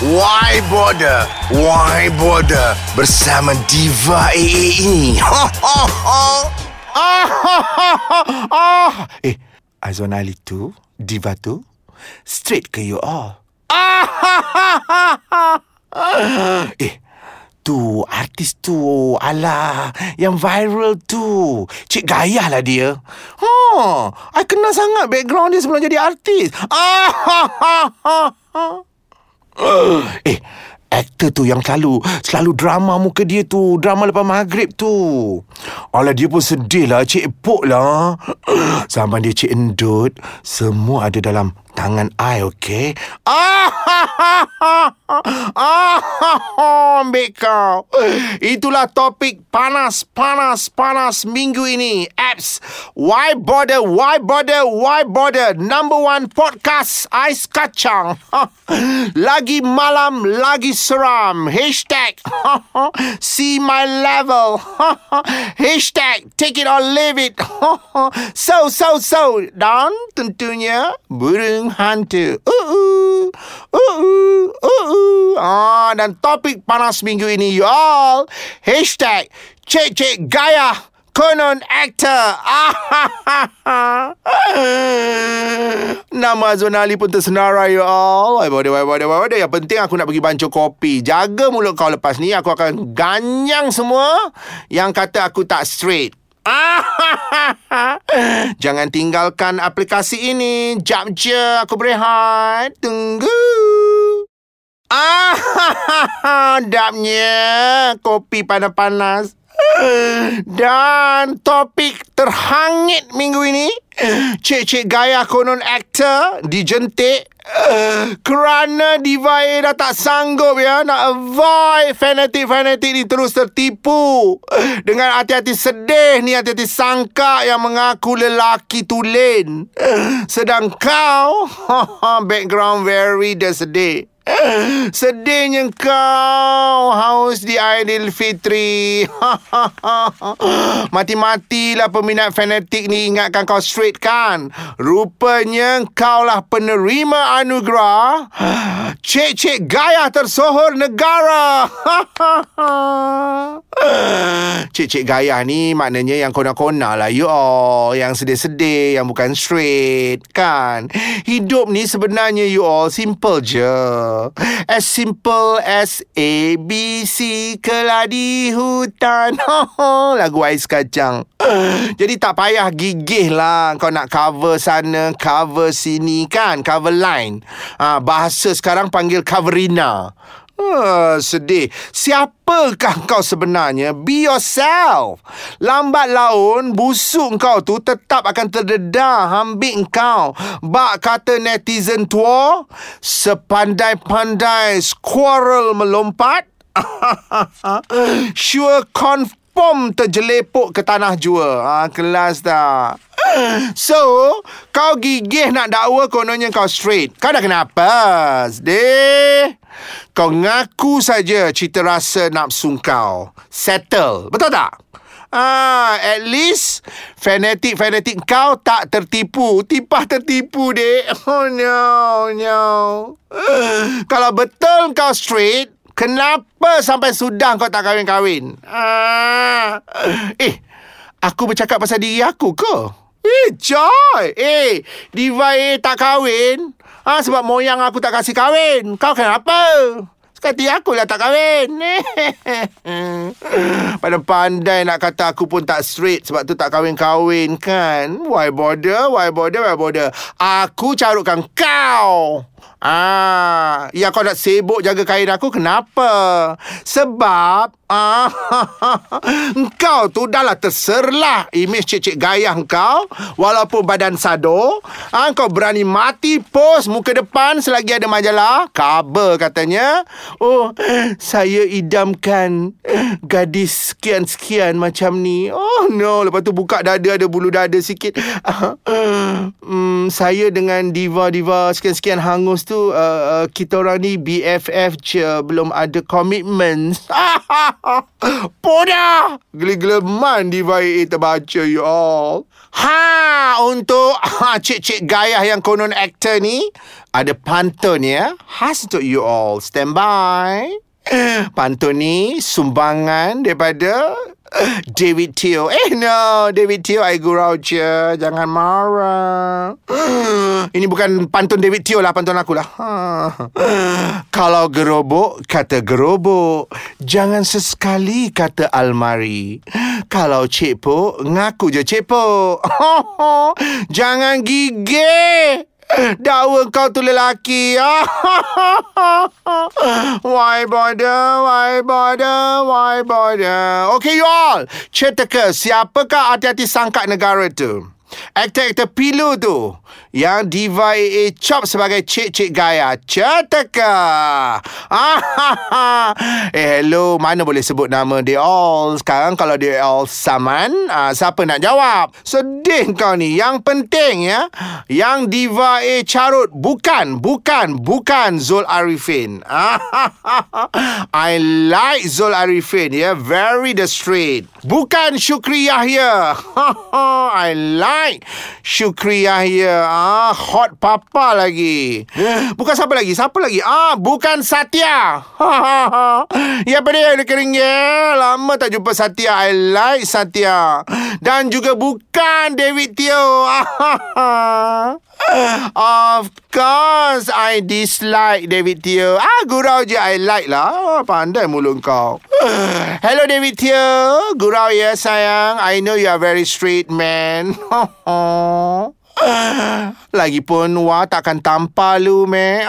Why Border? Why Border? Bersama Diva AA ini. Ha, ha, ha. Ah. Eh, Azwan Ali tu, diva tu, straight ke you all? Eh, tu artis tu, ala, yang viral tu. Cik Gayah lah dia. Ha, I kenal sangat background dia sebelum jadi artis. Ah, eh, Aktor tu yang selalu Selalu drama muka dia tu Drama lepas maghrib tu. Alah dia pun sedih lah Cik Epok lah. Zaman dia Cik Endut Semua ada dalam tangan I, okay? Ah, ha, ha, ha. ah, ha, ha, ambil kau. Itulah topik panas, panas, panas minggu ini. Apps, why bother, why bother, why bother? Number one podcast, Ais Kacang. lagi malam, lagi seram. Hashtag, see my level. Hashtag, take it or leave it. so, so, so. Dan tentunya, burung hantu. Uh-uh. Uh-uh. Uh-uh. Ah, dan topik panas minggu ini, you all. Hashtag Cik Cik Gaya Konon actor. Nama Azwan Ali pun tersenarai you all. Why bother, why bother. Yang penting aku nak pergi bancuh kopi. Jaga mulut kau lepas ni. Aku akan ganyang semua yang kata aku tak straight. Jangan tinggalkan aplikasi ini. Jap je aku berehat. Tunggu. Ah, dapnya kopi panas-panas. Dan topik terhangit minggu ini Cik-cik gaya konon aktor Dijentik Kerana Diva A dah tak sanggup ya Nak avoid fanatik-fanatik ni terus tertipu. Dengan hati-hati sedih ni Hati-hati sangka yang mengaku lelaki tulen. Sedang kau Background very sedih Sedihnya kau haus di Aidilfitri. Mati-matilah peminat fanatik ni ingatkan kau straight kan? Rupanya kau lah penerima anugerah Cik-cik gaya tersohor negara. Cik-cik gaya ni maknanya yang kona-kona lah you all. Yang sedih-sedih, yang bukan straight kan? Hidup ni sebenarnya you all simple je. As simple as A, B, C Keladi hutan. Lagu Ais Kacang. Jadi tak payah gigih lah. Kau nak cover sana Cover sini kan? Cover line. Ha, Bahasa sekarang panggil coverina Uh, sedih. Siapakah kau sebenarnya? Be yourself. Lambat laun, busuk kau tu tetap akan terdedah ambil kau. Bak kata netizen tua, sepandai-pandai squirrel melompat, sure confirm terjelepuk ke tanah jua. Ha, kelas tak? So, kau gigih nak dakwa kononnya kau straight. Kau dah kenapa? Deh. Kau ngaku saja cita rasa nafsu kau. Settle. Betul tak? Ah, at least fanatik-fanatik kau tak tertipu. Tipah tertipu, dek. Oh, no, no. Uh, kalau betul kau straight, kenapa sampai sudah kau tak kahwin-kahwin? Ah. Eh, aku bercakap pasal diri aku ke? Eh, Joy! Eh, Diva A tak kahwin? Ha, sebab moyang aku tak kasih kahwin. Kau kenapa? Sekati aku lah tak kahwin. Pada pandai nak kata aku pun tak straight sebab tu tak kahwin-kahwin kan. Why bother? Why bother? Why bother? Aku carutkan kau. Ah, ya kau nak sibuk jaga kain aku kenapa? Sebab ah, engkau tu dah lah terserlah imej cik-cik gaya engkau walaupun badan sado. Ah, kau berani mati post muka depan selagi ada majalah. Kabar katanya. Oh, saya idamkan gadis sekian-sekian macam ni. Oh no, lepas tu buka dada ada bulu dada sikit. Ah, hmm, saya dengan diva-diva sekian-sekian hangus tu uh, uh, kita orang ni BFF je belum ada komitmen. Poda! Geli-geleman di baik terbaca you all. Ha, untuk ha, cik-cik gayah yang konon aktor ni, Ada pantun ya Khas untuk you all Stand by Pantun ni Sumbangan daripada David Teo. Eh no David Teo I gurau je. Jangan marah. Ini bukan pantun David Teo lah Pantun aku lah. Kalau gerobok Kata gerobok. Jangan sesekali Kata almari. Kalau cekpok Ngaku je cekpok Jangan gigih Dakwa kau tu lelaki. Why bother Why bother Why bother? Okay you all. Cerita Siapakah hati-hati sangka negara tu? Aktor-aktor pilu tu Yang Diva AA Chop sebagai cik-cik gaya. Cerita Eh hello. Mana boleh sebut nama dia all? Sekarang kalau dia all saman uh, Siapa nak jawab? Sedih kau ni. Yang penting ya Yang Diva AA carut Bukan Bukan Bukan Zul Arifin. I like Zul Arifin ya? Very the straight. Bukan Syukri Yahya. I like Syukri Yahya ah, Hot papa lagi. Bukan siapa lagi Siapa lagi? Ah, Bukan Satya. Ya apa dia? Kering ya. Lama tak jumpa Satya. I like Satya. Dan juga bukan David Teo. Of course I dislike David Teo. Ah gurau je. I like lah. Pandai mulut kau. Hello David Teo. Gurau ya sayang. I know you are very straight man Lagipun Wah takkan tampar lu me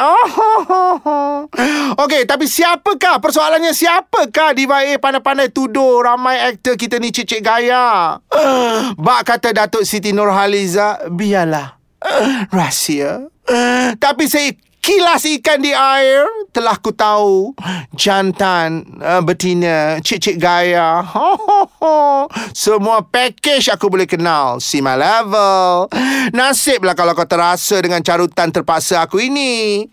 Okay tapi siapakah? Persoalannya siapakah Diva A pandai-pandai tuduh Ramai aktor kita ni cicik gaya? Bak kata Datuk Siti Nurhaliza Biarlah. Rahsia. Tapi saya kilas ikan di air. Telah ku tahu jantan uh, betina cik-cik gaya. Ho, ho, ho. semua package aku boleh kenal. See my level. Nasiblah kalau kau terasa dengan carutan terpaksa aku ini.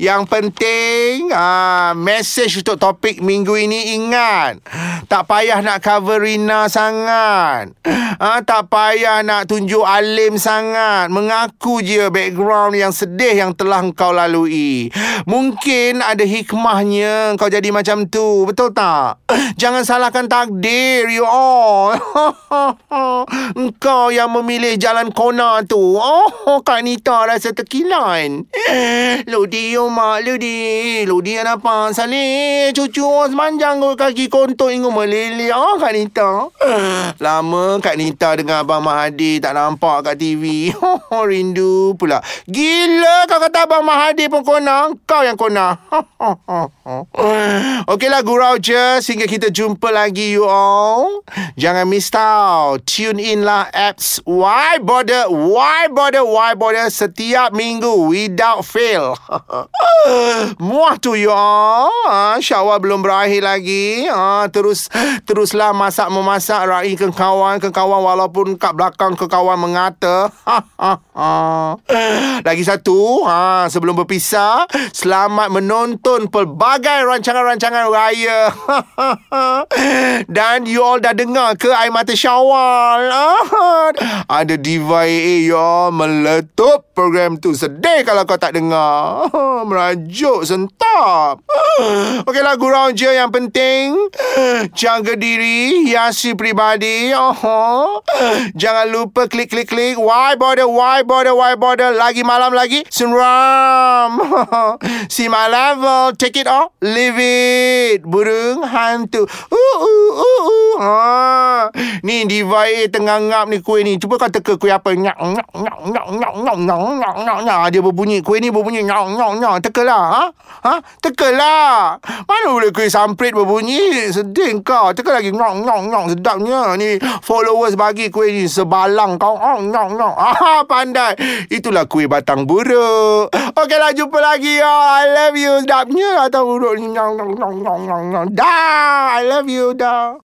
Yang penting uh, message untuk topik minggu ini ingat. Tak payah nak cover Rina sangat. Uh, tak payah nak tunjuk alim sangat. Mengaku je background yang sedih yang telah kau kau lalui. Mungkin ada hikmahnya kau jadi macam tu. Betul tak? Jangan salahkan takdir, you all. Engkau yang memilih jalan kona tu. Oh, Kak Nita rasa terkilan. Ludi, yo mak, Ludi. Ludi apa? Salih, cucu semanjang kaki kontok ingu melili. Oh, Kak Nita. Lama Kak Nita dengan Abang Mahadi tak nampak kat TV. Rindu pula. Gila kau kata Abang Mahadi pun kona Kau yang kona Okeylah gurau je. Sehingga kita jumpa lagi you all. Jangan miss out. Tune in lah apps Why bother Why bother Why bother Setiap minggu Without fail. Muah tu you all. Ha, Syawal belum berakhir lagi. Ha, Terus Teruslah masak memasak. Rai ke kawan Ke kawan. Walaupun kat belakang Ke kawan mengata. Lagi satu. Ha, sebelum berpisah Selamat menonton pelbagai rancangan-rancangan raya. Dan you all dah dengar ke Air Mata Syawal? Ada Diva AA you meletup program tu. Sedih kalau kau tak dengar. Merajuk sentap. Okeylah gurau je yang penting. Jaga diri Hiasi peribadi. Jangan lupa klik-klik-klik Why bother, why bother, why bother? Lagi malam lagi Sunrise See my level. Take it off. Leave it. Burung hantu. Uh, uh, uh, uh. Ha. Ni diva A tengah ngap ni kuih ni. Cuba kau teka kuih apa. Nyak, nyak, nyak, nyak, nyak, nyak, nyak, nyak, nyak, nyak. Dia berbunyi. Kuih ni berbunyi. Nyak, nyak, nyak. Tekalah. Ha? Ha? Tekalah. Mana boleh kuih samprit berbunyi? Sedih kau. Teka lagi. Nyak, nyak, nyak. Sedapnya. Ni followers bagi kuih ni sebalang kau. Nyak, nyak. Ah, pandai. Itulah kuih batang buruk. Okeylah jumpa lagi ya. I love you. Sedapnya atau urut ni. Dah. I love you. Dah.